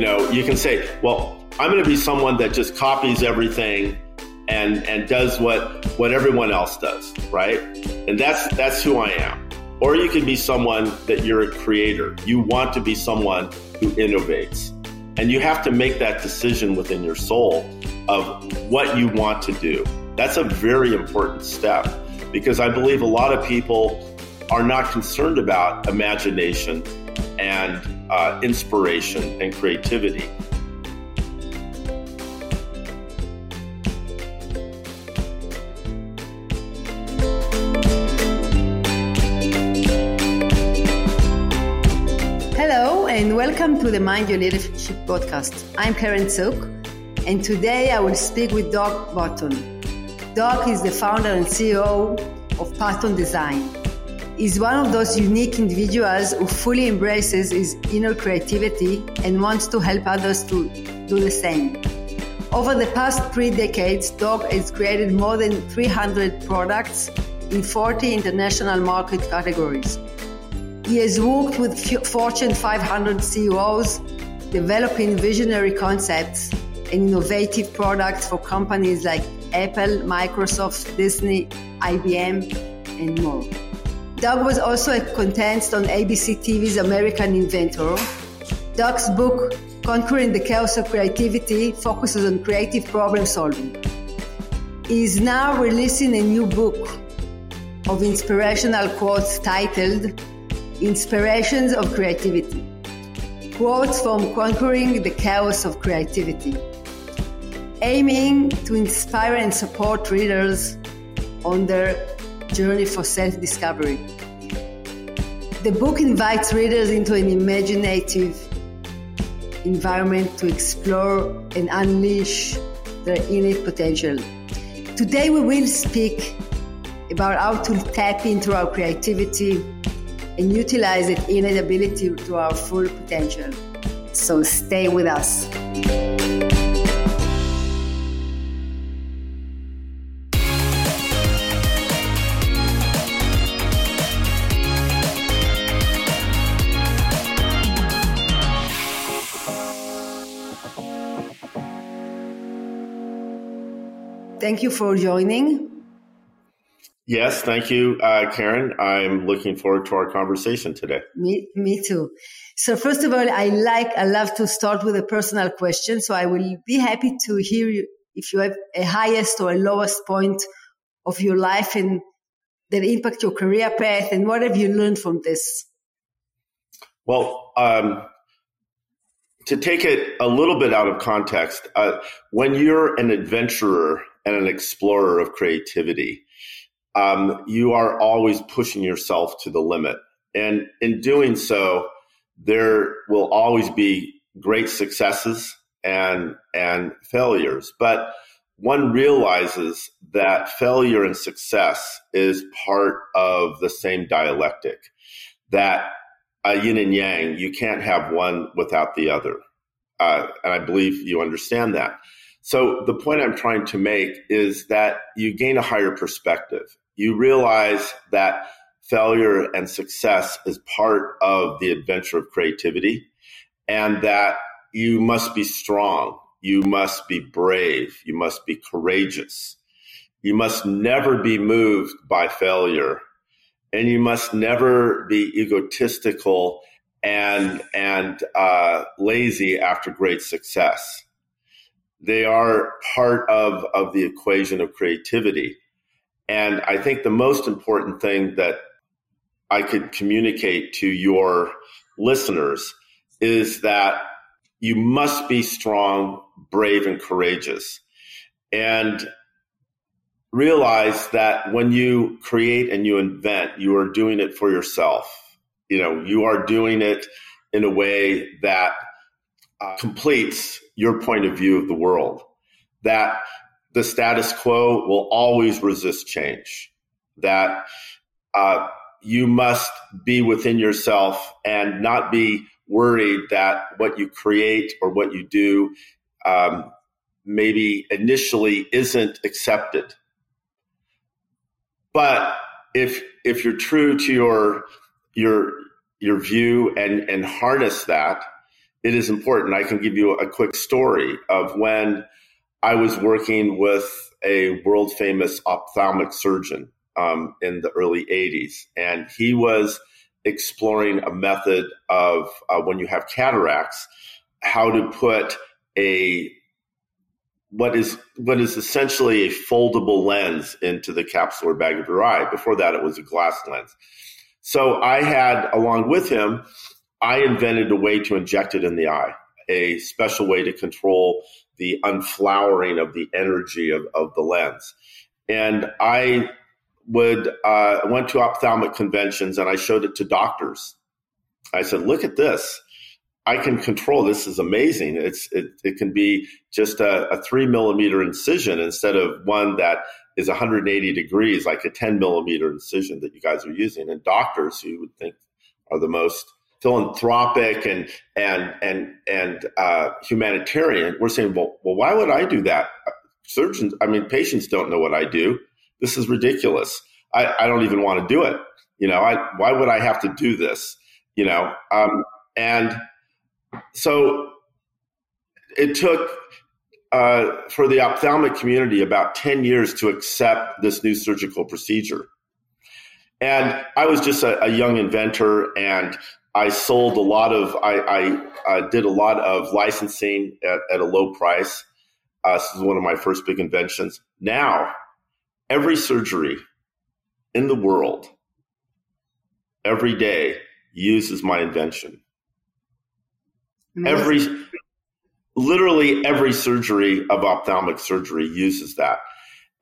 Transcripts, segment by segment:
You know, you can say, well, I'm going to be someone that just copies everything and and does what what everyone else does, right? And that's that's who I am. Or you can be someone that you're a creator. You want to be someone who innovates. And you have to make that decision within your soul of what you want to do. That's a very important step because I believe a lot of people are not concerned about imagination and uh, inspiration and creativity. Hello, and welcome to the Mind Your Leadership podcast. I'm Karen Zook, and today I will speak with Doug Patton. Doug is the founder and CEO of Patton Design. He's one of those unique individuals who fully embraces his inner creativity and wants to help others to do the same. Over the past three decades, Doug has created more than 300 products in 40 international market categories. He has worked with Fortune 500 CEOs, developing visionary concepts and innovative products for companies like Apple, Microsoft, Disney, IBM, and more. Doug was also a contestant on ABC TV's American Inventor. Doug's book, Conquering the Chaos of Creativity, focuses on creative problem solving. He is now releasing a new book of inspirational quotes titled Inspirations of Creativity. Quotes from Conquering the Chaos of Creativity. Aiming to inspire and support readers on their journey for self discovery. The book invites readers into an imaginative environment to explore and unleash their innate potential. Today, we will speak about how to tap into our creativity and utilize it innate ability to our full potential. So stay with us. Thank you for joining. Yes, thank you, uh, Karen. I'm looking forward to our conversation today. Me, me too. So first of all, I like, I love to start with a personal question. So I will be happy to hear you if you have a highest or a lowest point of your life and that impact your career path and what have you learned from this? Well, um, to take it a little bit out of context, uh, when you're an adventurer and an explorer of creativity, um, you are always pushing yourself to the limit. And in doing so, there will always be great successes and, and failures. But one realizes that failure and success is part of the same dialectic, that a yin and yang, you can't have one without the other. Uh, and I believe you understand that. So the point I'm trying to make is that you gain a higher perspective. You realize that failure and success is part of the adventure of creativity and that you must be strong. You must be brave. You must be courageous. You must never be moved by failure and you must never be egotistical and, and, uh, lazy after great success they are part of, of the equation of creativity. And I think the most important thing that I could communicate to your listeners is that you must be strong, brave, and courageous. And realize that when you create and you invent, you are doing it for yourself. You know, you are doing it in a way that uh, completes your point of view of the world. That the status quo will always resist change. That uh, you must be within yourself and not be worried that what you create or what you do um, maybe initially isn't accepted. But if if you're true to your your your view and and harness that it is important. I can give you a quick story of when I was working with a world famous ophthalmic surgeon um, in the early 80s, and he was exploring a method of uh, when you have cataracts, how to put a what is what is essentially a foldable lens into the capsular bag of your eye. Before that, it was a glass lens. So I had, along with him, I invented a way to inject it in the eye, a special way to control the unflowering of the energy of, of the lens. And I would uh, went to ophthalmic conventions and I showed it to doctors. I said, "Look at this! I can control this. is amazing. It's it, it can be just a, a three millimeter incision instead of one that is 180 degrees, like a 10 millimeter incision that you guys are using. And doctors who would think are the most philanthropic and and and and uh, humanitarian, we're saying, well, well, why would I do that? Surgeons, I mean, patients don't know what I do. This is ridiculous. I, I don't even want to do it. You know, I, why would I have to do this? You know, um, and so it took uh, for the ophthalmic community about 10 years to accept this new surgical procedure. And I was just a, a young inventor and I sold a lot of, I, I uh, did a lot of licensing at, at a low price. Uh, this is one of my first big inventions. Now, every surgery in the world, every day, uses my invention. Every literally every surgery of ophthalmic surgery uses that.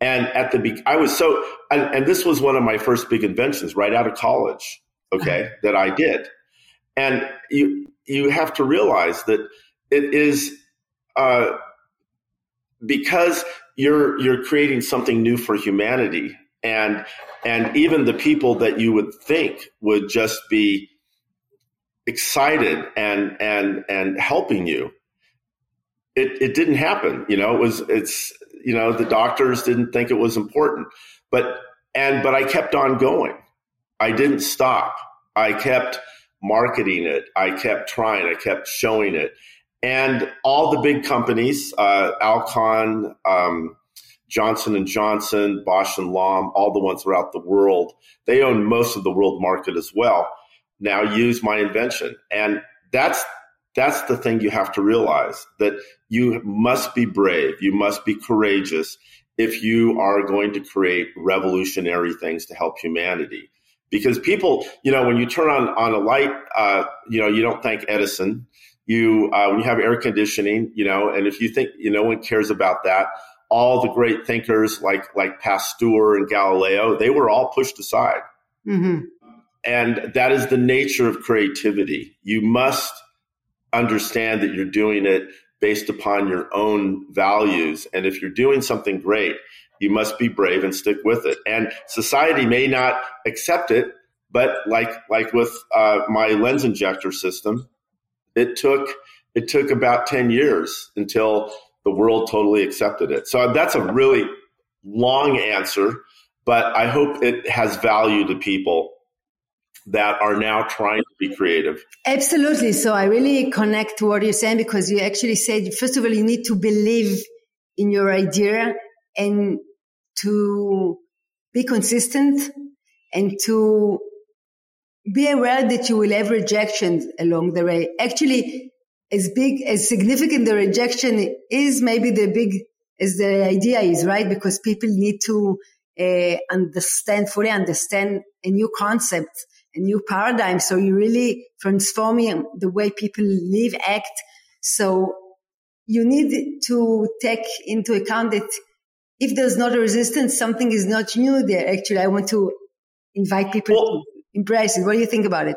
And at the be- I was so and, and this was one of my first big inventions right out of college, okay, that I did. And you you have to realize that it is uh, because you're you're creating something new for humanity and and even the people that you would think would just be excited and and and helping you it, it didn't happen. You know it was it's you know the doctors didn't think it was important but and but i kept on going. I didn't stop. I kept marketing it. I kept trying. I kept showing it. And all the big companies uh, alcon um, johnson and johnson Bausch and Lomb all the ones throughout the world they own most of the world market as well. Now use my invention. And that's that's the thing you have to realize that you must be brave, you must be courageous if you are going to create revolutionary things to help humanity. Because people, you know, when you turn on on a light, uh, you know, you don't thank Edison. You uh, when you have air conditioning, you know, and if you think you know, no one cares about that. All the great thinkers like like Pasteur and Galileo, they were all pushed aside. Mm-hmm. And that is the nature of creativity. You must understand that you're doing it based upon your own values. And if you're doing something great, you must be brave and stick with it. And society may not accept it, but like like with uh, my lens injector system, it took it took about ten years until the world totally accepted it. So that's a really long answer, but I hope it has value to people that are now trying to be creative. Absolutely. So I really connect to what you're saying because you actually said, first of all, you need to believe in your idea and to be consistent and to be aware that you will have rejections along the way. Actually, as big, as significant the rejection is, maybe the big as the idea is, right? Because people need to uh, understand, fully understand a new concept a new paradigm. So you're really transforming the way people live, act. So you need to take into account that if there's not a resistance, something is not new there. Actually, I want to invite people well, to embrace it. What do you think about it?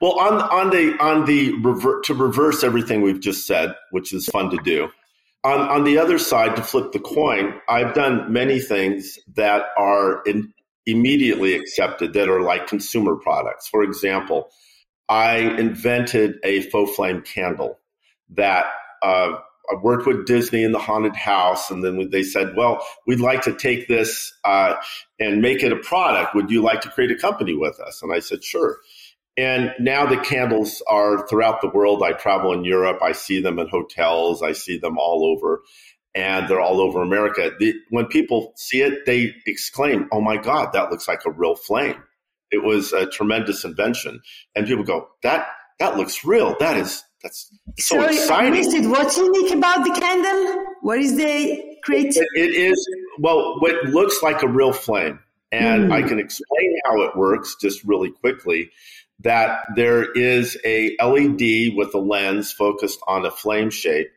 Well, on on the on the rever- to reverse everything we've just said, which is fun to do. On on the other side, to flip the coin, I've done many things that are in, immediately accepted that are like consumer products. For example, I invented a faux flame candle that uh, I worked with Disney in the haunted house, and then they said, "Well, we'd like to take this uh, and make it a product. Would you like to create a company with us?" And I said, "Sure." And now the candles are throughout the world. I travel in Europe. I see them in hotels. I see them all over, and they're all over America. The, when people see it, they exclaim, "Oh my God, that looks like a real flame!" It was a tremendous invention, and people go, "That that looks real. That is that's so Sorry, exciting." I What's unique about the candle? What is the creative? it, it is well, what looks like a real flame, and mm. I can explain how it works just really quickly that there is a LED with a lens focused on a flame shape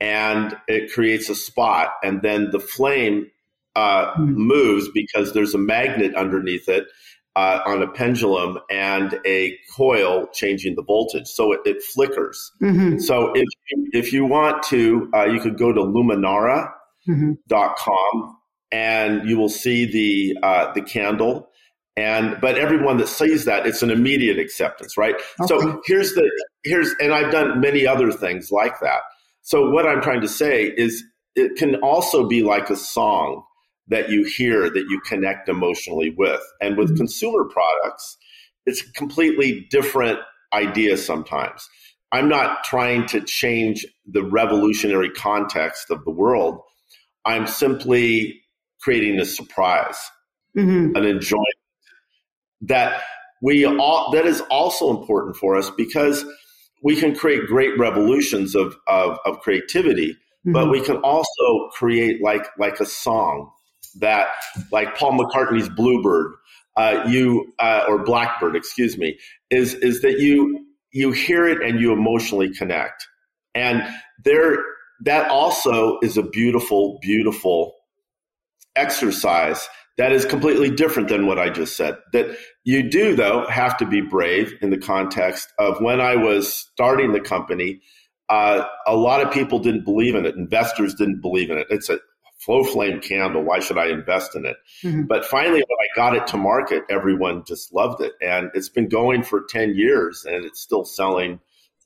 and it creates a spot and then the flame uh, mm-hmm. moves because there's a magnet underneath it uh, on a pendulum and a coil changing the voltage so it, it flickers mm-hmm. so if, if you want to uh, you could go to luminara.com mm-hmm. and you will see the uh, the candle and but everyone that sees that it's an immediate acceptance right okay. so here's the here's and i've done many other things like that so what i'm trying to say is it can also be like a song that you hear that you connect emotionally with and with mm-hmm. consumer products it's a completely different idea sometimes i'm not trying to change the revolutionary context of the world i'm simply creating a surprise mm-hmm. an enjoyment that we all that is also important for us because we can create great revolutions of of, of creativity, mm-hmm. but we can also create like like a song that like Paul McCartney's Bluebird, uh, you uh, or Blackbird, excuse me, is is that you you hear it and you emotionally connect, and there that also is a beautiful beautiful exercise that is completely different than what I just said. That you do, though, have to be brave in the context of when I was starting the company, uh, a lot of people didn't believe in it. Investors didn't believe in it. It's a flow flame candle. Why should I invest in it? Mm-hmm. But finally, when I got it to market, everyone just loved it. And it's been going for 10 years and it's still selling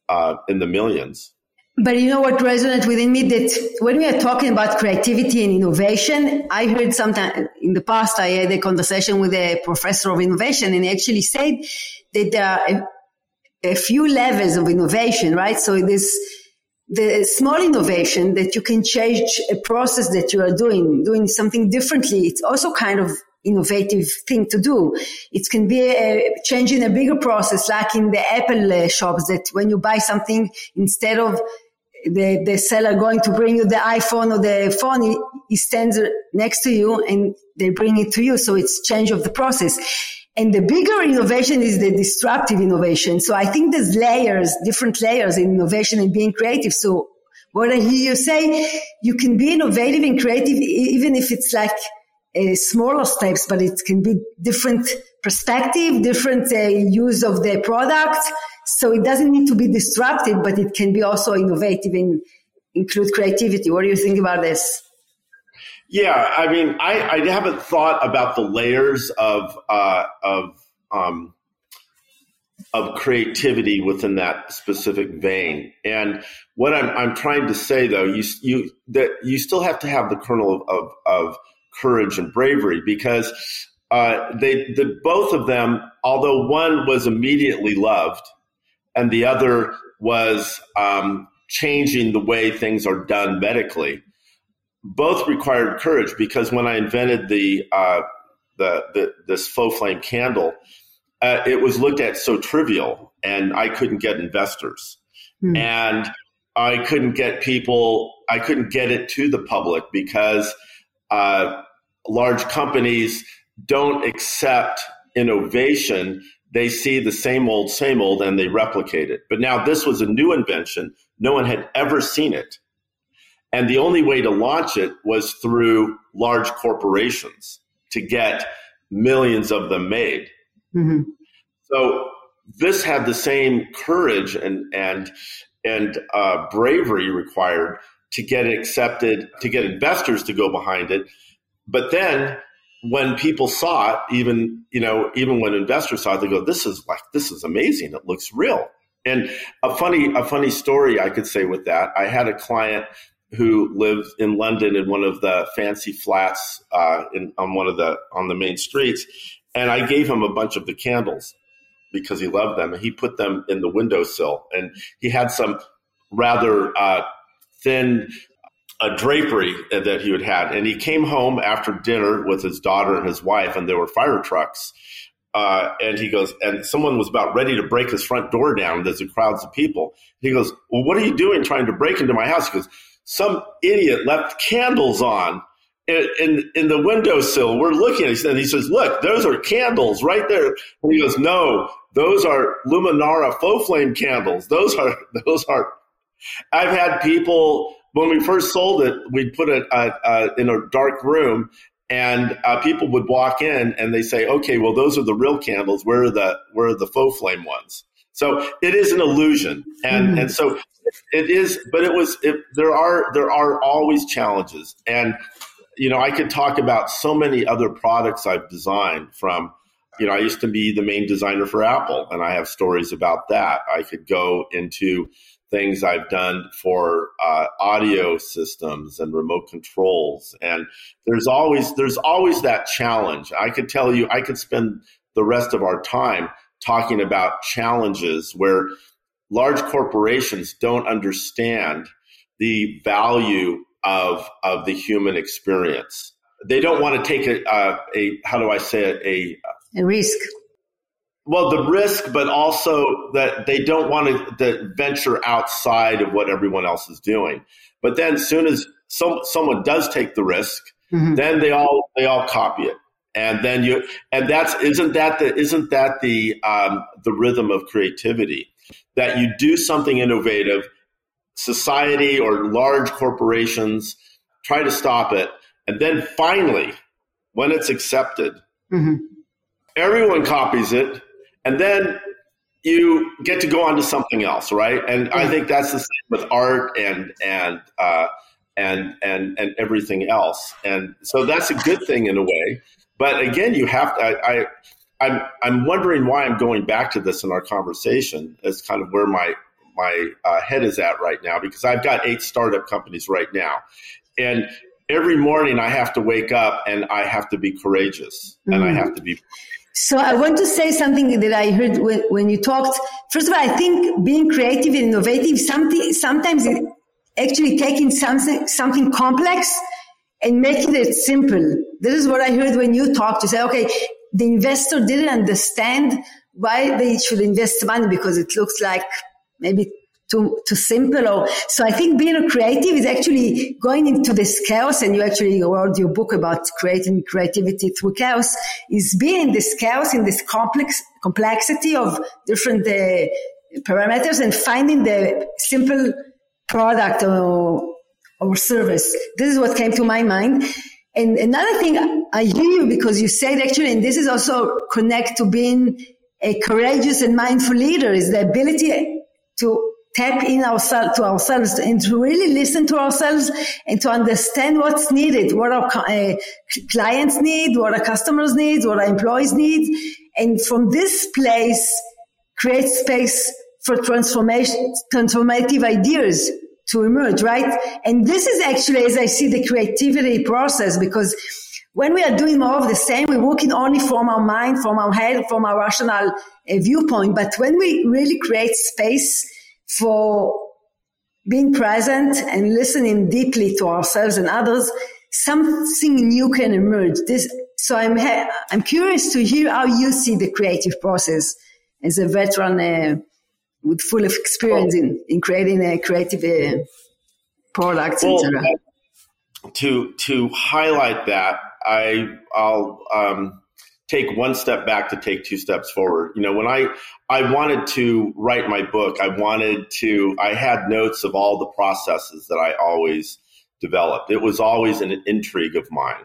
uh, in the millions. But you know what resonates within me that when we are talking about creativity and innovation, I heard sometime in the past, I had a conversation with a professor of innovation and he actually said that there are a, a few levels of innovation, right? So this, the small innovation that you can change a process that you are doing, doing something differently. It's also kind of innovative thing to do. It can be a change in a bigger process, like in the Apple uh, shops that when you buy something, instead of the, the seller going to bring you the iPhone or the phone, he, he stands next to you and they bring it to you. So it's change of the process. And the bigger innovation is the disruptive innovation. So I think there's layers, different layers in innovation and being creative. So what I hear you say, you can be innovative and creative even if it's like uh, smaller steps, but it can be different perspective, different uh, use of the product so it doesn't need to be disruptive, but it can be also innovative and include creativity. What do you think about this? Yeah, I mean, I, I haven't thought about the layers of uh, of um, of creativity within that specific vein. And what I'm I'm trying to say though, you you that you still have to have the kernel of of, of courage and bravery because uh, they the both of them, although one was immediately loved and the other was um, changing the way things are done medically. Both required courage because when I invented the uh, the, the, this faux flame candle, uh, it was looked at so trivial, and I couldn't get investors, mm. and I couldn't get people. I couldn't get it to the public because uh, large companies don't accept innovation they see the same old, same old, and they replicate it. But now this was a new invention. No one had ever seen it. And the only way to launch it was through large corporations to get millions of them made. Mm-hmm. So this had the same courage and and and uh, bravery required to get it accepted, to get investors to go behind it. But then when people saw it, even you know, even when investors saw it, they go, "This is like this is amazing. It looks real." And a funny a funny story I could say with that. I had a client who lived in London in one of the fancy flats uh, in, on one of the on the main streets, and I gave him a bunch of the candles, because he loved them, and he put them in the windowsill. And he had some rather uh, thin drapery that he had had. And he came home after dinner with his daughter and his wife, and there were fire trucks. Uh, and he goes, and someone was about ready to break his front door down. There's a crowds of people. He goes, well, what are you doing trying to break into my house? He goes, some idiot left candles on in, in, in the windowsill. We're looking at it. And he says, look, those are candles right there. And he goes, no, those are Luminara faux flame candles. Those are, those are, I've had people when we first sold it, we'd put it uh, uh, in a dark room, and uh, people would walk in and they say, "Okay, well, those are the real candles. Where are the where are the faux flame ones?" So it is an illusion, and mm and so it is. But it was. It, there are there are always challenges, and you know, I could talk about so many other products I've designed from. You know, I used to be the main designer for Apple, and I have stories about that. I could go into things I've done for uh, audio systems and remote controls. And there's always there's always that challenge. I could tell you, I could spend the rest of our time talking about challenges where large corporations don't understand the value of of the human experience. They don't want to take a, a, a how do I say it a a risk well, the risk, but also that they don't want to, venture outside of what everyone else is doing. But then, as soon as some, someone does take the risk, mm-hmm. then they all they all copy it, and then you and that's isn't that the isn't that the um, the rhythm of creativity that you do something innovative, society or large corporations try to stop it, and then finally, when it's accepted. Mm-hmm. Everyone copies it, and then you get to go on to something else, right? And I think that's the same with art and and uh, and and and everything else. And so that's a good thing in a way. But again, you have to. I, I I'm I'm wondering why I'm going back to this in our conversation as kind of where my my uh, head is at right now because I've got eight startup companies right now, and every morning I have to wake up and I have to be courageous mm-hmm. and I have to be so I want to say something that I heard when, when you talked. First of all, I think being creative and innovative, something, sometimes actually taking something, something complex and making it simple. This is what I heard when you talked. You say, okay, the investor didn't understand why they should invest money because it looks like maybe too, too simple or so i think being a creative is actually going into this chaos and you actually wrote your book about creating creativity through chaos is being in this chaos in this complex complexity of different uh, parameters and finding the simple product or, or service this is what came to my mind and another thing i hear you because you said actually and this is also connect to being a courageous and mindful leader is the ability to tap in ourselves to ourselves and to really listen to ourselves and to understand what's needed, what our uh, clients need, what our customers need, what our employees need. And from this place, create space for transformation, transformative ideas to emerge, right? And this is actually, as I see the creativity process, because when we are doing more of the same, we're working only from our mind, from our head, from our rational uh, viewpoint. But when we really create space for being present and listening deeply to ourselves and others, something new can emerge. This, so I'm, ha- I'm curious to hear how you see the creative process as a veteran uh, with full of experience well, in, in creating a creative uh, products, well, etc. To to highlight that, I I'll um, take one step back to take two steps forward. You know, when I I wanted to write my book, I wanted to I had notes of all the processes that I always developed. It was always an intrigue of mine.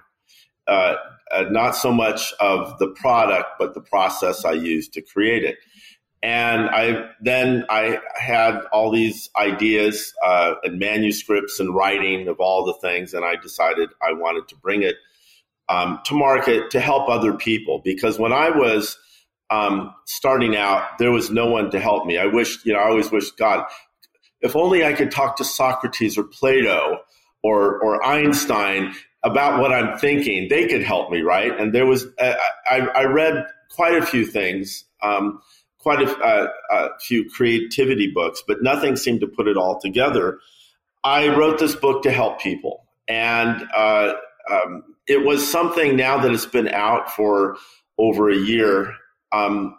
Uh, uh, not so much of the product, but the process I used to create it. And I then I had all these ideas uh, and manuscripts and writing of all the things, and I decided I wanted to bring it um, to market to help other people. Because when I was um, starting out, there was no one to help me. I wish, you know, I always wish God, if only I could talk to Socrates or Plato or or Einstein about what I'm thinking, they could help me, right? And there was, uh, I, I read quite a few things, um, quite a, a, few creativity books, but nothing seemed to put it all together. I wrote this book to help people, and uh, um, it was something now that it's been out for over a year. Um,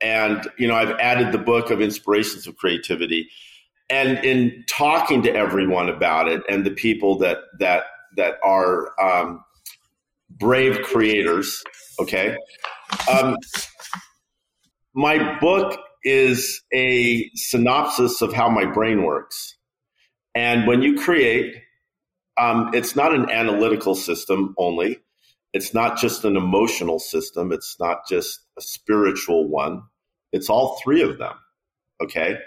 and you know, I've added the book of inspirations of creativity, and in talking to everyone about it, and the people that that that are um, brave creators, okay. My book is a synopsis of how my brain works. And when you create, um, it's not an analytical system only. It's not just an emotional system. It's not just a spiritual one. It's all three of them. Okay.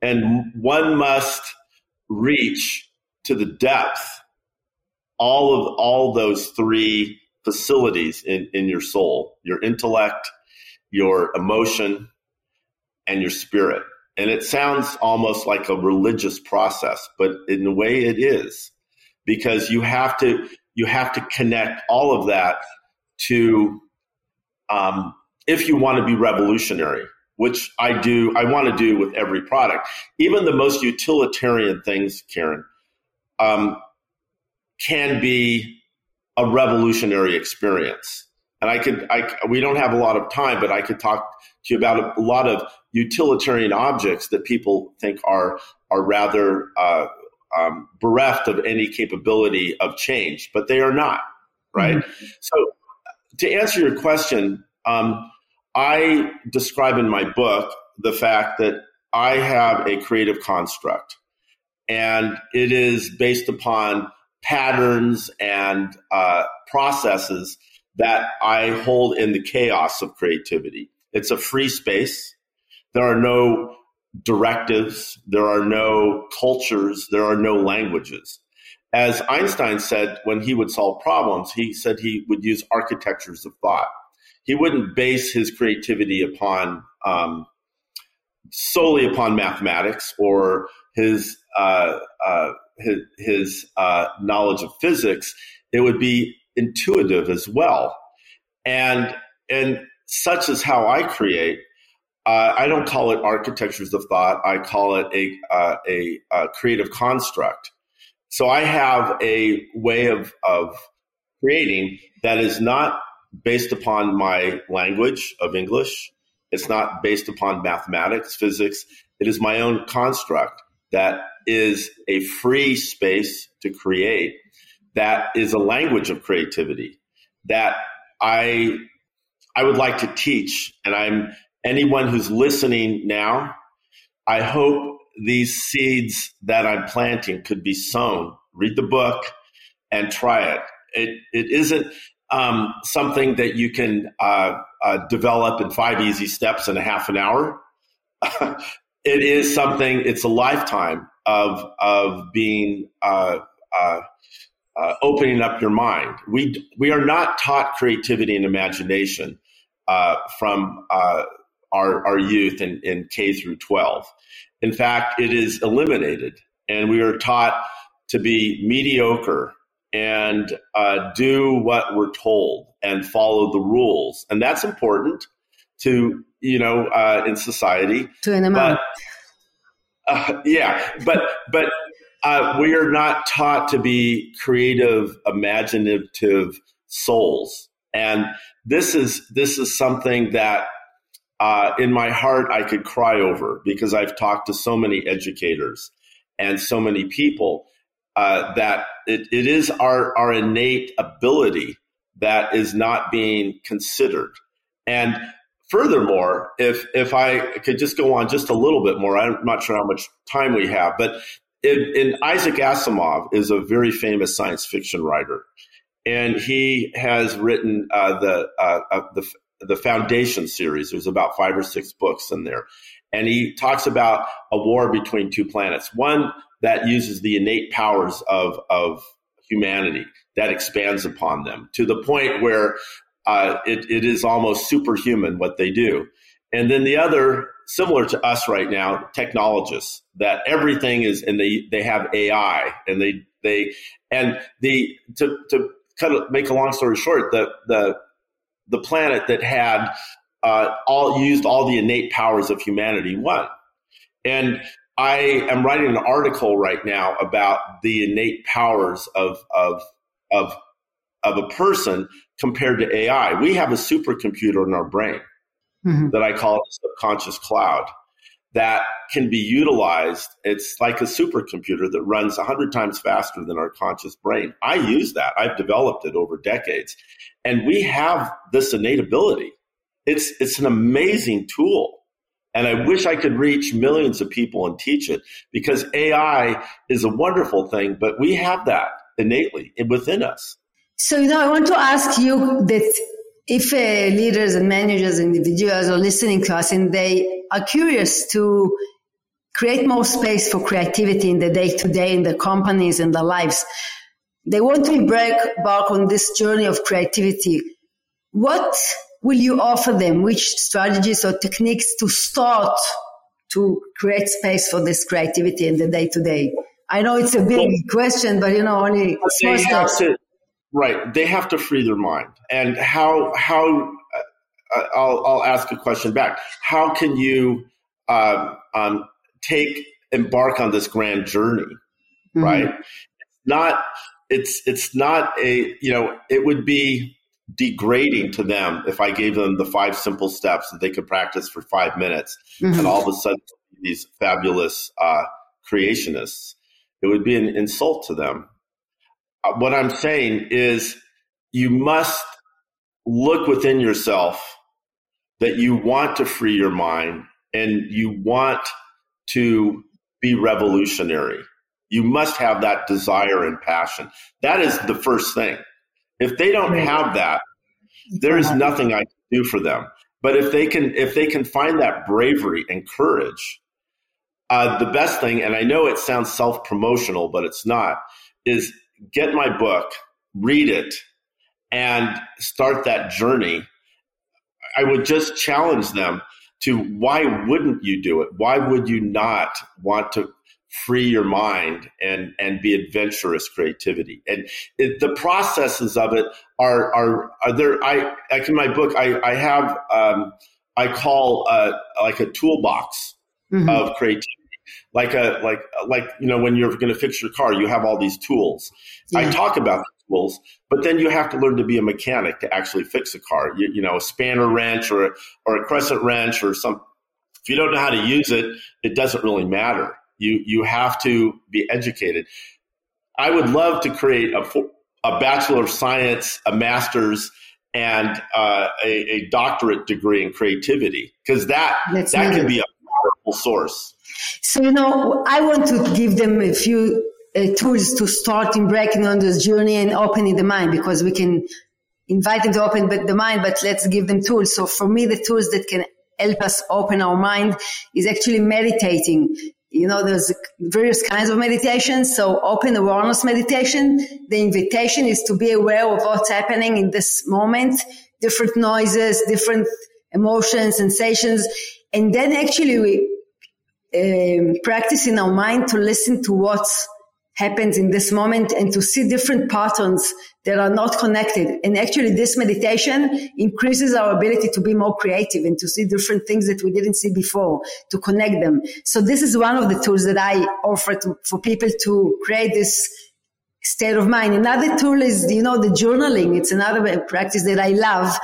And one must reach to the depth all of all those three facilities in, in your soul, your intellect, your emotion, and your spirit. And it sounds almost like a religious process, but in a way it is because you have to you have to connect all of that to um, if you want to be revolutionary which i do i want to do with every product even the most utilitarian things karen um, can be a revolutionary experience and I could, I, we don't have a lot of time, but I could talk to you about a, a lot of utilitarian objects that people think are are rather uh, um, bereft of any capability of change, but they are not, right? Mm-hmm. So, to answer your question, um, I describe in my book the fact that I have a creative construct, and it is based upon patterns and uh, processes that I hold in the chaos of creativity. It's a free space. There are no directives, there are no cultures, there are no languages. As Einstein said when he would solve problems, he said he would use architectures of thought. He wouldn't base his creativity upon um, solely upon mathematics or his uh, uh, his, his uh, knowledge of physics. It would be intuitive as well. And and such is how I create. Uh, I don't call it architectures of thought. I call it a, uh, a, a creative construct. So I have a way of of creating that is not based upon my language of English. It's not based upon mathematics, physics. It is my own construct that is a free space to create that is a language of creativity that I I would like to teach. And I'm anyone who's listening now I hope these seeds that I'm planting could be sown. Read the book and try it. It it isn't um, something that you can uh, uh, develop in five easy steps in a half an hour. It is something it's a lifetime of of being uh, uh opening up your mind. We we are not taught creativity and imagination uh, from uh, our our youth in, in K through twelve. In fact, it is eliminated, and we are taught to be mediocre and uh, do what we're told and follow the rules, and that's important to you know uh, in society. To an amount. Uh, yeah, but but uh, we are not taught to be creative, imaginative souls, and this is this is something that uh, in my heart I could cry over because I've talked to so many educators and so many people uh, that it, it is our our innate ability that is not being considered, and furthermore, if if I could just go on just a little bit more, I'm not sure how much time we have, but in, Isaac Asimov is a very famous science fiction writer, and he has written uh, the uh, uh, the the Foundation series. There's about five or six books in there, and he talks about a war between two planets. One that uses the innate powers of of humanity that expands upon them to the point where uh, it, it is almost superhuman what they do. And then the other, similar to us right now, technologists that everything is, and they they have AI, and they they and the to to kind of make a long story short, the the the planet that had uh, all used all the innate powers of humanity. One, and I am writing an article right now about the innate powers of of of of a person compared to AI. We have a supercomputer in our brain mm-hmm. that I call the subconscious cloud that can be utilized. It's like a supercomputer that runs 100 times faster than our conscious brain. I use that. I've developed it over decades. And we have this innate ability. It's, it's an amazing tool. And I wish I could reach millions of people and teach it because AI is a wonderful thing, but we have that innately within us. So, you know, I want to ask you that if uh, leaders and managers and individuals are listening to us and they are curious to create more space for creativity in the day to day in the companies and their lives, they want to embark on this journey of creativity. What will you offer them? Which strategies or techniques to start to create space for this creativity in the day to day? I know it's a big question, but you know, only small steps. To, right. They have to free their mind. And how, how, uh, I'll, I'll ask a question back. How can you uh, um, take, embark on this grand journey? Mm-hmm. Right. It's not, it's, it's not a, you know, it would be, degrading to them if I gave them the five simple steps that they could practice for five minutes, mm-hmm. and all of a sudden these fabulous uh, creationists. It would be an insult to them. What I'm saying is, you must look within yourself that you want to free your mind and you want to be revolutionary. You must have that desire and passion. That is the first thing. If they don't have that, there is nothing I can do for them. But if they can, if they can find that bravery and courage, uh, the best thing, and I know it sounds self promotional, but it's not, is get my book, read it, and start that journey. I would just challenge them to why wouldn't you do it? Why would you not want to free your mind and and be adventurous creativity and it, the processes of it are are are there i like in my book i i have um i call uh like a toolbox mm-hmm. of creativity like a like like you know when you're going to fix your car you have all these tools yeah. i talk about the tools but then you have to learn to be a mechanic to actually fix a car you, you know a spanner wrench or a, or a crescent wrench or some if you don't know how to use it it doesn't really matter you you have to be educated. I would love to create a a bachelor of science, a master's, and uh, a, a, doctorate degree in creativity because that That's that can be a source. So you know, I want to give them a few uh, tools to start in breaking on this journey and opening the mind because we can invite them to open the mind, but let's give them tools. So for me, the tools that can help us open our mind is actually meditating you know, there's various kinds of meditation. So open awareness meditation, the invitation is to be aware of what's happening in this moment, different noises, different emotions, sensations. And then actually we um, practice in our mind to listen to what happens in this moment and to see different patterns that are not connected. And actually this meditation increases our ability to be more creative and to see different things that we didn't see before, to connect them. So this is one of the tools that I offer to, for people to create this state of mind. Another tool is, you know, the journaling. It's another practice that I love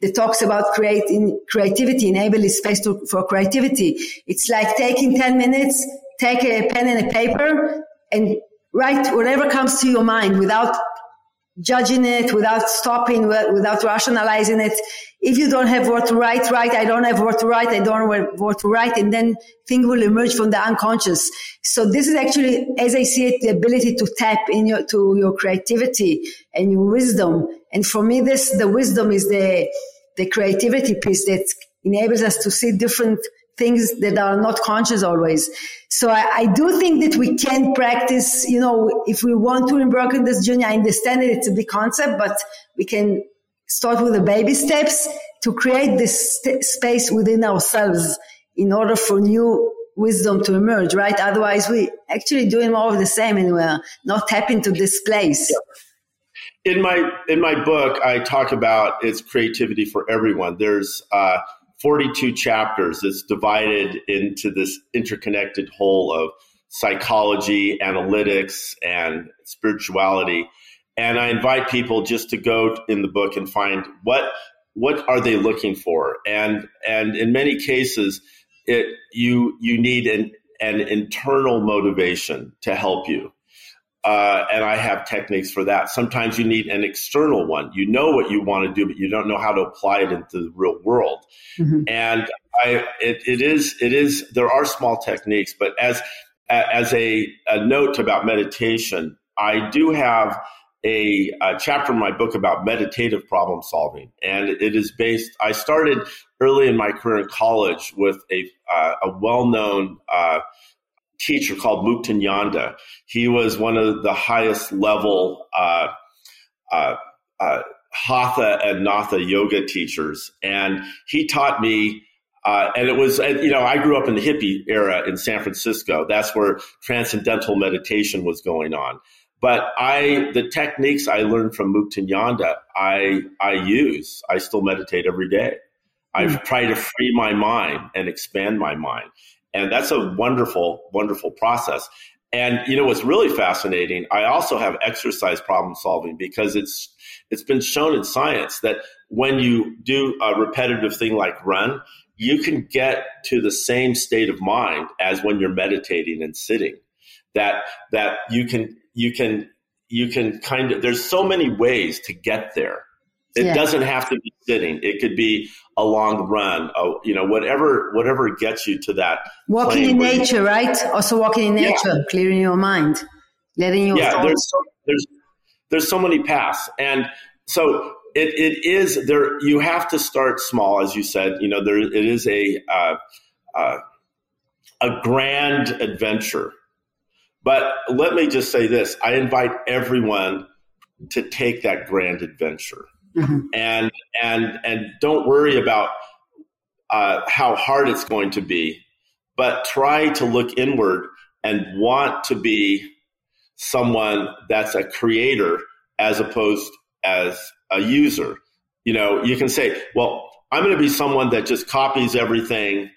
that talks about creating creativity, enabling space to, for creativity. It's like taking 10 minutes, take a pen and a paper and write whatever comes to your mind without judging it, without stopping, without rationalizing it. If you don't have what to write, write. I don't have what to write. I don't have what to write. And then things will emerge from the unconscious. So this is actually, as I see it, the ability to tap in your, to your creativity and your wisdom. And for me, this, the wisdom is the, the creativity piece that enables us to see different things that are not conscious always. So I, I, do think that we can practice, you know, if we want to embark on this journey, I understand that it's a big concept, but we can start with the baby steps to create this st- space within ourselves in order for new wisdom to emerge, right? Otherwise, we actually doing more of the same and we're not tapping to this place. In my in my book, I talk about its creativity for everyone. There's uh, 42 chapters It's divided into this interconnected whole of psychology, analytics, and spirituality. And I invite people just to go in the book and find what what are they looking for, and and in many cases, it you you need an an internal motivation to help you. Uh, and I have techniques for that. Sometimes you need an external one. You know what you want to do, but you don't know how to apply it into the real world. Mm-hmm. And I, it, it is, it is. There are small techniques, but as as a, a note about meditation, I do have a, a, chapter in my book about meditative problem solving, and it is based. I started early in my career in college with a uh, a well known uh, teacher called Muktananda. He was one of the highest level uh, uh, uh, Hatha and Natha yoga teachers. And he taught me, uh, and it was, you know, I grew up in the hippie era in San Francisco. That's where transcendental meditation was going on. But I, the techniques I learned from Muktananda, I, I use. I still meditate every day. I hmm. try to free my mind and expand my mind. And that's a wonderful, wonderful process. And you know what's really fascinating? I also have exercise problem solving because it's it's been shown in science that when you do a repetitive thing like run, you can get to the same state of mind as when you're meditating and sitting. That that you can you can you can kind of there's so many ways to get there it yeah. doesn't have to be sitting. It could be a long run. Oh, you know, whatever whatever gets you to that. Walking in nature, you, right? Also walking in nature, yeah. clearing your mind, letting your yeah. There's so, there's there's so many paths, and so it, it is there. You have to start small, as you said. You know, there it is a uh, uh, a grand adventure. But let me just say this: I invite everyone to take that grand adventure mm-hmm. and and and don't worry about uh, how hard it's going to be, but try to look inward and want to be someone that's a creator as opposed as a user. You know, you can say, well, I'm going to be someone that just copies everything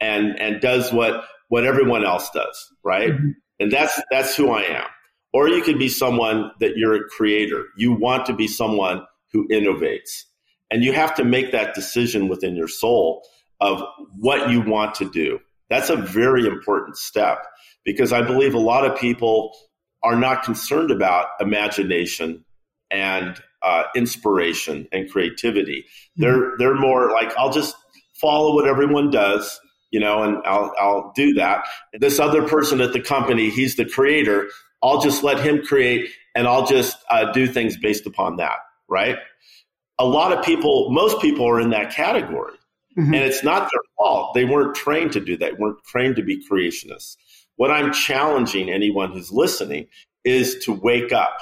and and does what what everyone else does, right? Mm-hmm. And that's that's who I am. Or you could be someone that you're a creator. You want to be someone who innovates. And you have to make that decision within your soul of what you want to do. That's a very important step because I believe a lot of people are not concerned about imagination and uh, inspiration and creativity. They're they're more like I'll just follow what everyone does, you know, and I'll I'll do that. This other person at the company, he's the creator. I'll just let him create, and I'll just uh, do things based upon that right? A lot of people, most people are in that category. Mm-hmm. And it's not their fault. They weren't trained to do that, they weren't trained to be creationists. What I'm challenging anyone who's listening is to wake up.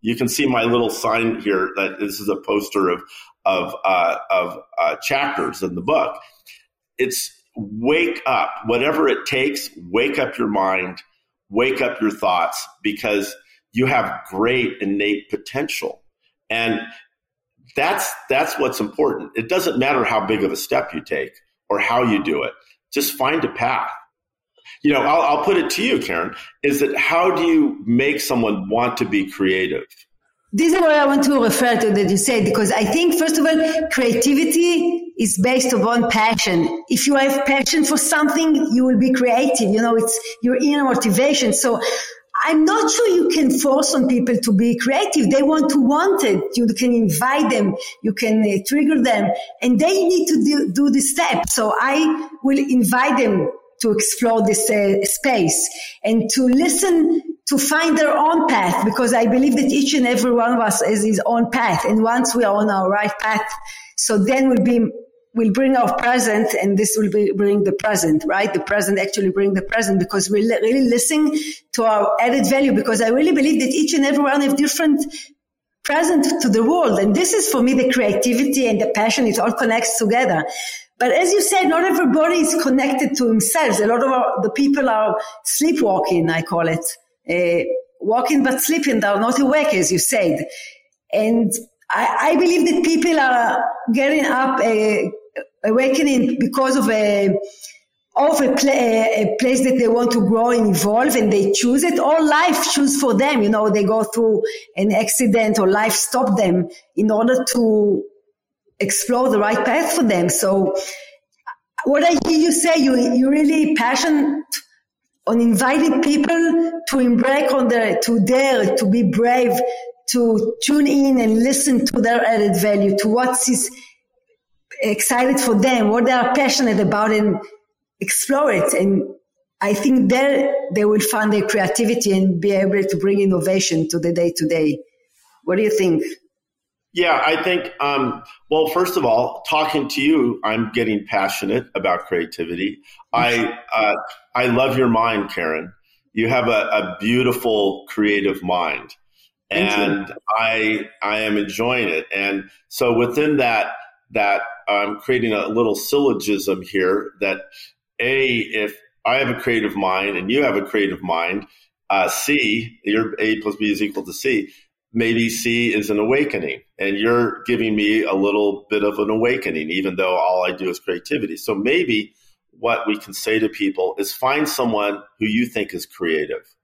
You can see my little sign here that this is a poster of of uh, of uh, chapters in the book. It's wake up, whatever it takes. Wake up your mind, wake up your thoughts, because you have great innate potential. And that's that's what's important. It doesn't matter how big of a step you take or how you do it. Just find a path. You know, I'll, I'll put it to you, Karen. Is that how do you make someone want to be creative? This is what I want to refer to that you said because I think first of all, creativity is based upon passion. If you have passion for something, you will be creative. You know, it's your inner motivation. So I'm not sure you can force on people to be creative. They want to want it. You can invite them. You can uh, trigger them and they need to do, do the step. So I will invite them to explore this uh, space and to listen to find their own path because I believe that each and every one of us has his own path. And once we are on our right path, so then we'll be will bring our present and this will be, bring the present, right? The present actually bring the present because we're really listening to our added value because I really believe that each and every one have different present to the world. And this is for me the creativity and the passion. It all connects together. But as you said, not everybody is connected to themselves. A lot of our, the people are sleepwalking, I call it. Uh, walking but sleeping, they're not awake, as you said. And I, I believe that people are getting up uh, awakening because of a of a, pla- a, place that they want to grow and evolve and they choose it or life choose for them you know they go through an accident or life stop them in order to explore the right path for them so what i hear you say you you really passionate on inviting people to embrace on the to dare to be brave to tune in and listen to their added value to what is excited for them what they are passionate about and explore it. And I think there they will find their creativity and be able to bring innovation to the day to day. What do you think? Yeah, I think, um, well, first of all, talking to you, I'm getting passionate about creativity. I, uh, I love your mind, Karen. You have a, a beautiful creative mind and I, I am enjoying it. And so within that, that I'm creating a little syllogism here that a, if I have a creative mind and you have a creative mind, uh, C, your A plus B is equal to C. Maybe C is an awakening, and you're giving me a little bit of an awakening, even though all I do is creativity. So maybe what we can say to people is find someone who you think is creative.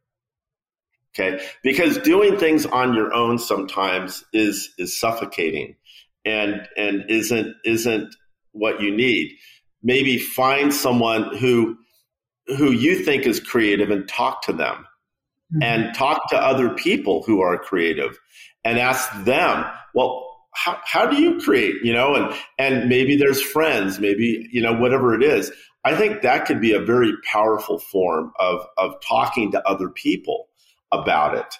Okay, because doing things on your own sometimes is is suffocating, and and isn't isn't what you need maybe find someone who who you think is creative and talk to them mm-hmm. and talk to other people who are creative and ask them well how, how do you create you know and and maybe there's friends maybe you know whatever it is i think that could be a very powerful form of of talking to other people about it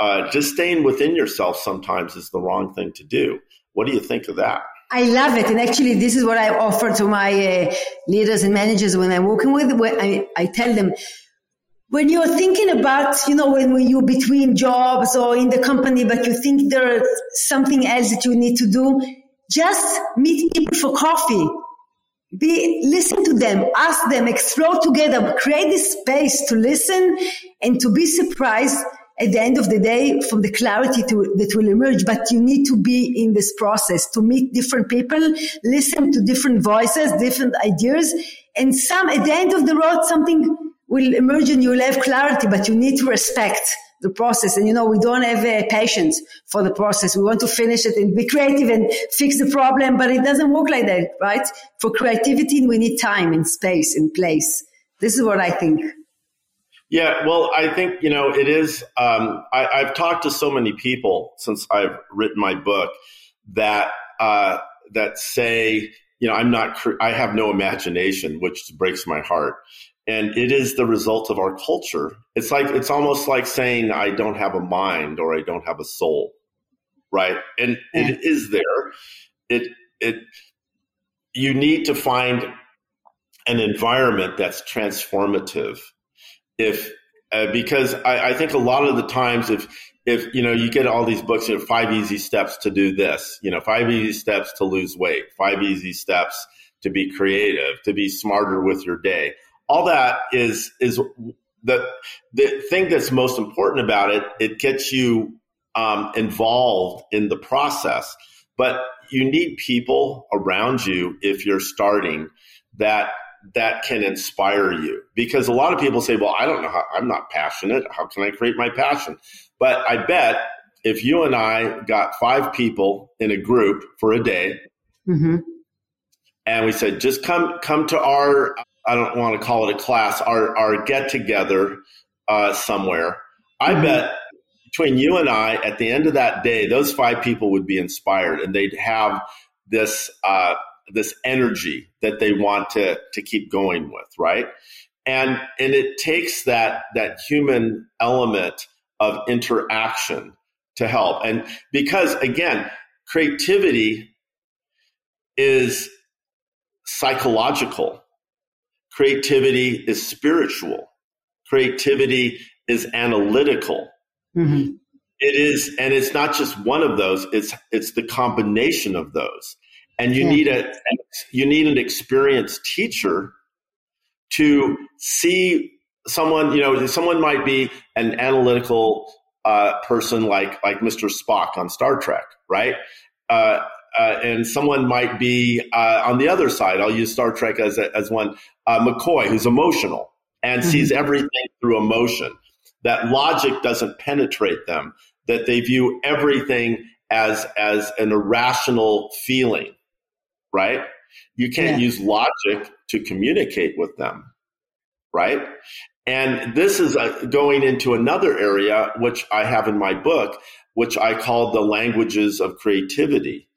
uh, just staying within yourself sometimes is the wrong thing to do what do you think of that I love it. And actually, this is what I offer to my uh, leaders and managers when I'm working with. When I, I tell them, when you're thinking about, you know, when you're between jobs or in the company, but you think there's something else that you need to do, just meet people for coffee. Be, listen to them, ask them, explore together, create this space to listen and to be surprised at the end of the day from the clarity to, that will emerge. But you need to be in this process to meet different people, listen to different voices, different ideas. And some, at the end of the road, something will emerge and you'll have clarity, but you need to respect the process. And you know, we don't have uh, patience for the process. We want to finish it and be creative and fix the problem, but it doesn't work like that, right? For creativity, we need time and space and place. This is what I think. Yeah, well, I think you know it is. Um, I, have talked to so many people since I've written my book that uh, that say, you know, I'm not. I have no imagination, which breaks my heart. And it is the result of our culture. It's like it's almost like saying I don't have a mind or I don't have a soul, right? And it is there. It it you need to find an environment that's transformative if uh, because I, I, think a lot of the times if if you know you get all these books, you know, five easy steps to do this, you know, five easy steps to lose weight, five easy steps to be creative, to be smarter with your day. All that is is the the thing that's most important about it. It gets you um, involved in the process, but you need people around you if you're starting that that can inspire you because a lot of people say well i don't know how i'm not passionate how can i create my passion but i bet if you and i got five people in a group for a day mm-hmm. and we said just come come to our i don't want to call it a class our our get together uh, somewhere i mm-hmm. bet between you and i at the end of that day those five people would be inspired and they'd have this uh, this energy that they want to to keep going with, right? And and it takes that that human element of interaction to help. And because again, creativity is psychological. Creativity is spiritual. Creativity is analytical. Mm-hmm. It is, and it's not just one of those. It's it's the combination of those and you yeah. need a you need an experienced teacher to see someone you know someone might be an analytical uh, person like like mr spock on star trek right uh, uh, and someone might be uh, on the other side. I'll use Star Trek as a, as one. Uh, McCoy, who's emotional and mm-hmm. sees everything through emotion. That logic doesn't penetrate them. That they view everything as as an irrational feeling, right? You can't yeah. use logic to communicate with them, right? And this is uh, going into another area, which I have in my book, which I call the languages of creativity.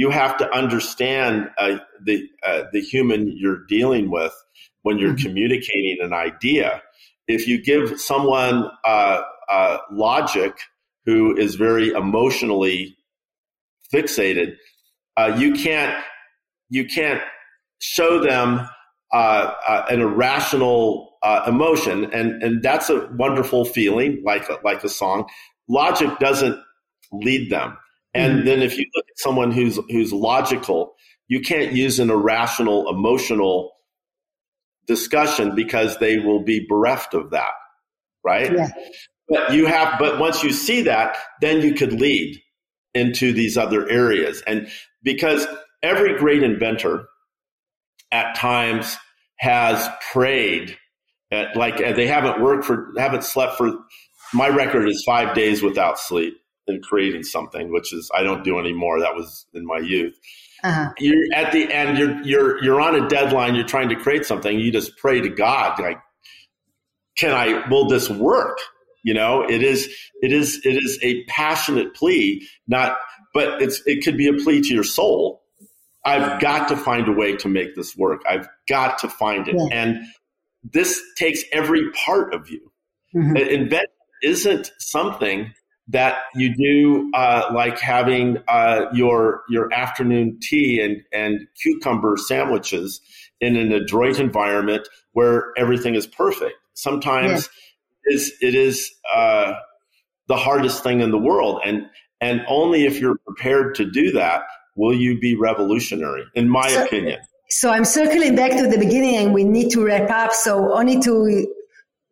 You have to understand uh, the uh, the human you're dealing with when you're mm-hmm. communicating an idea. If you give someone uh, uh, logic who is very emotionally fixated, uh, you can't you can't show them uh, uh, an irrational uh, emotion, and and that's a wonderful feeling, like a, like a song. Logic doesn't lead them, and mm-hmm. then if you look at someone who's who's logical, you can't use an irrational, emotional discussion because they will be bereft of that, right? Yeah. But you have, but once you see that, then you could lead into these other areas, and because every great inventor at times has prayed at, like they haven't worked for haven't slept for my record is five days without sleep in creating something which is i don't do anymore that was in my youth uh-huh. you're at the end you're you're you're on a deadline you're trying to create something you just pray to god like can i will this work you know it is it is it is a passionate plea not but it's it could be a plea to your soul I've got to find a way to make this work. I've got to find it. Yeah. And this takes every part of you. Mm-hmm. Invent isn't something that you do uh, like having uh, your your afternoon tea and, and cucumber sandwiches in an adroit environment where everything is perfect. Sometimes yeah. is it is uh, the hardest thing in the world, and and only if you're prepared to do that will you be revolutionary, in my so, opinion? So I'm circling back to the beginning and we need to wrap up. So only to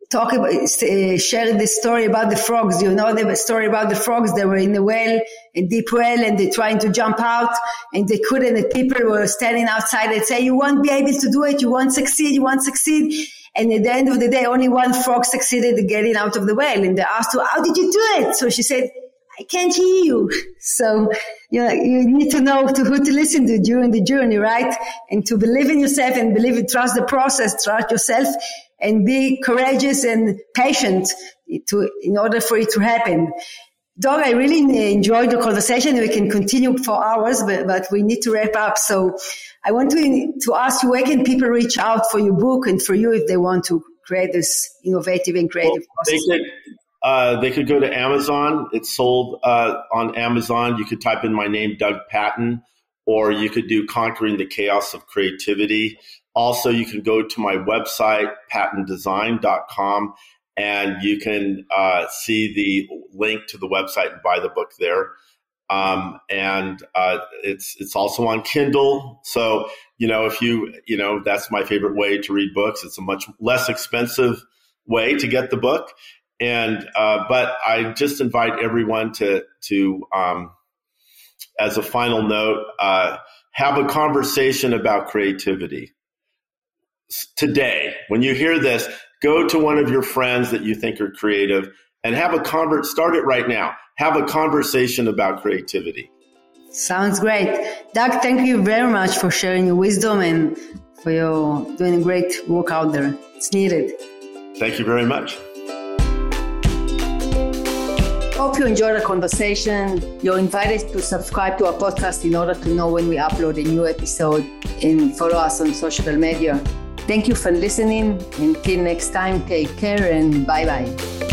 talk about, uh, share the story about the frogs. You know the story about the frogs. They were in the well, a deep well, and they're trying to jump out and they couldn't. And people were standing outside and say, you won't be able to do it. You won't succeed. You won't succeed. And at the end of the day, only one frog succeeded in getting out of the well. And they asked her, how did you do it? So she said, I can't hear you. So you know, you need to know to who to listen to during the journey, right? And to believe in yourself and believe it, trust the process, trust yourself and be courageous and patient to, in order for it to happen. Doug, I really enjoyed the conversation. We can continue for hours, but, but we need to wrap up. So I want to, to ask you, where can people reach out for your book and for you if they want to create this innovative and creative well, process? They could, uh, they could go to Amazon. It's sold uh, on Amazon. You could type in my name, Doug Patton, or you could do Conquering the Chaos of Creativity. Also, you can go to my website, pattondesign.com, and you can uh, see the link to the website and buy the book there. Um, and uh, it's it's also on Kindle. So you know, if you you know, that's my favorite way to read books. It's a much less expensive way to get the book, and uh, but I just invite everyone to to um, as a final note, uh, have a conversation about creativity today. When you hear this, go to one of your friends that you think are creative and have a convert. Start it right now. Have a conversation about creativity. Sounds great, Doug. Thank you very much for sharing your wisdom and for your doing great work out there. It's needed. Thank you very much. Hope you enjoyed the conversation. You're invited to subscribe to our podcast in order to know when we upload a new episode and follow us on social media. Thank you for listening. Until next time, take care and bye bye.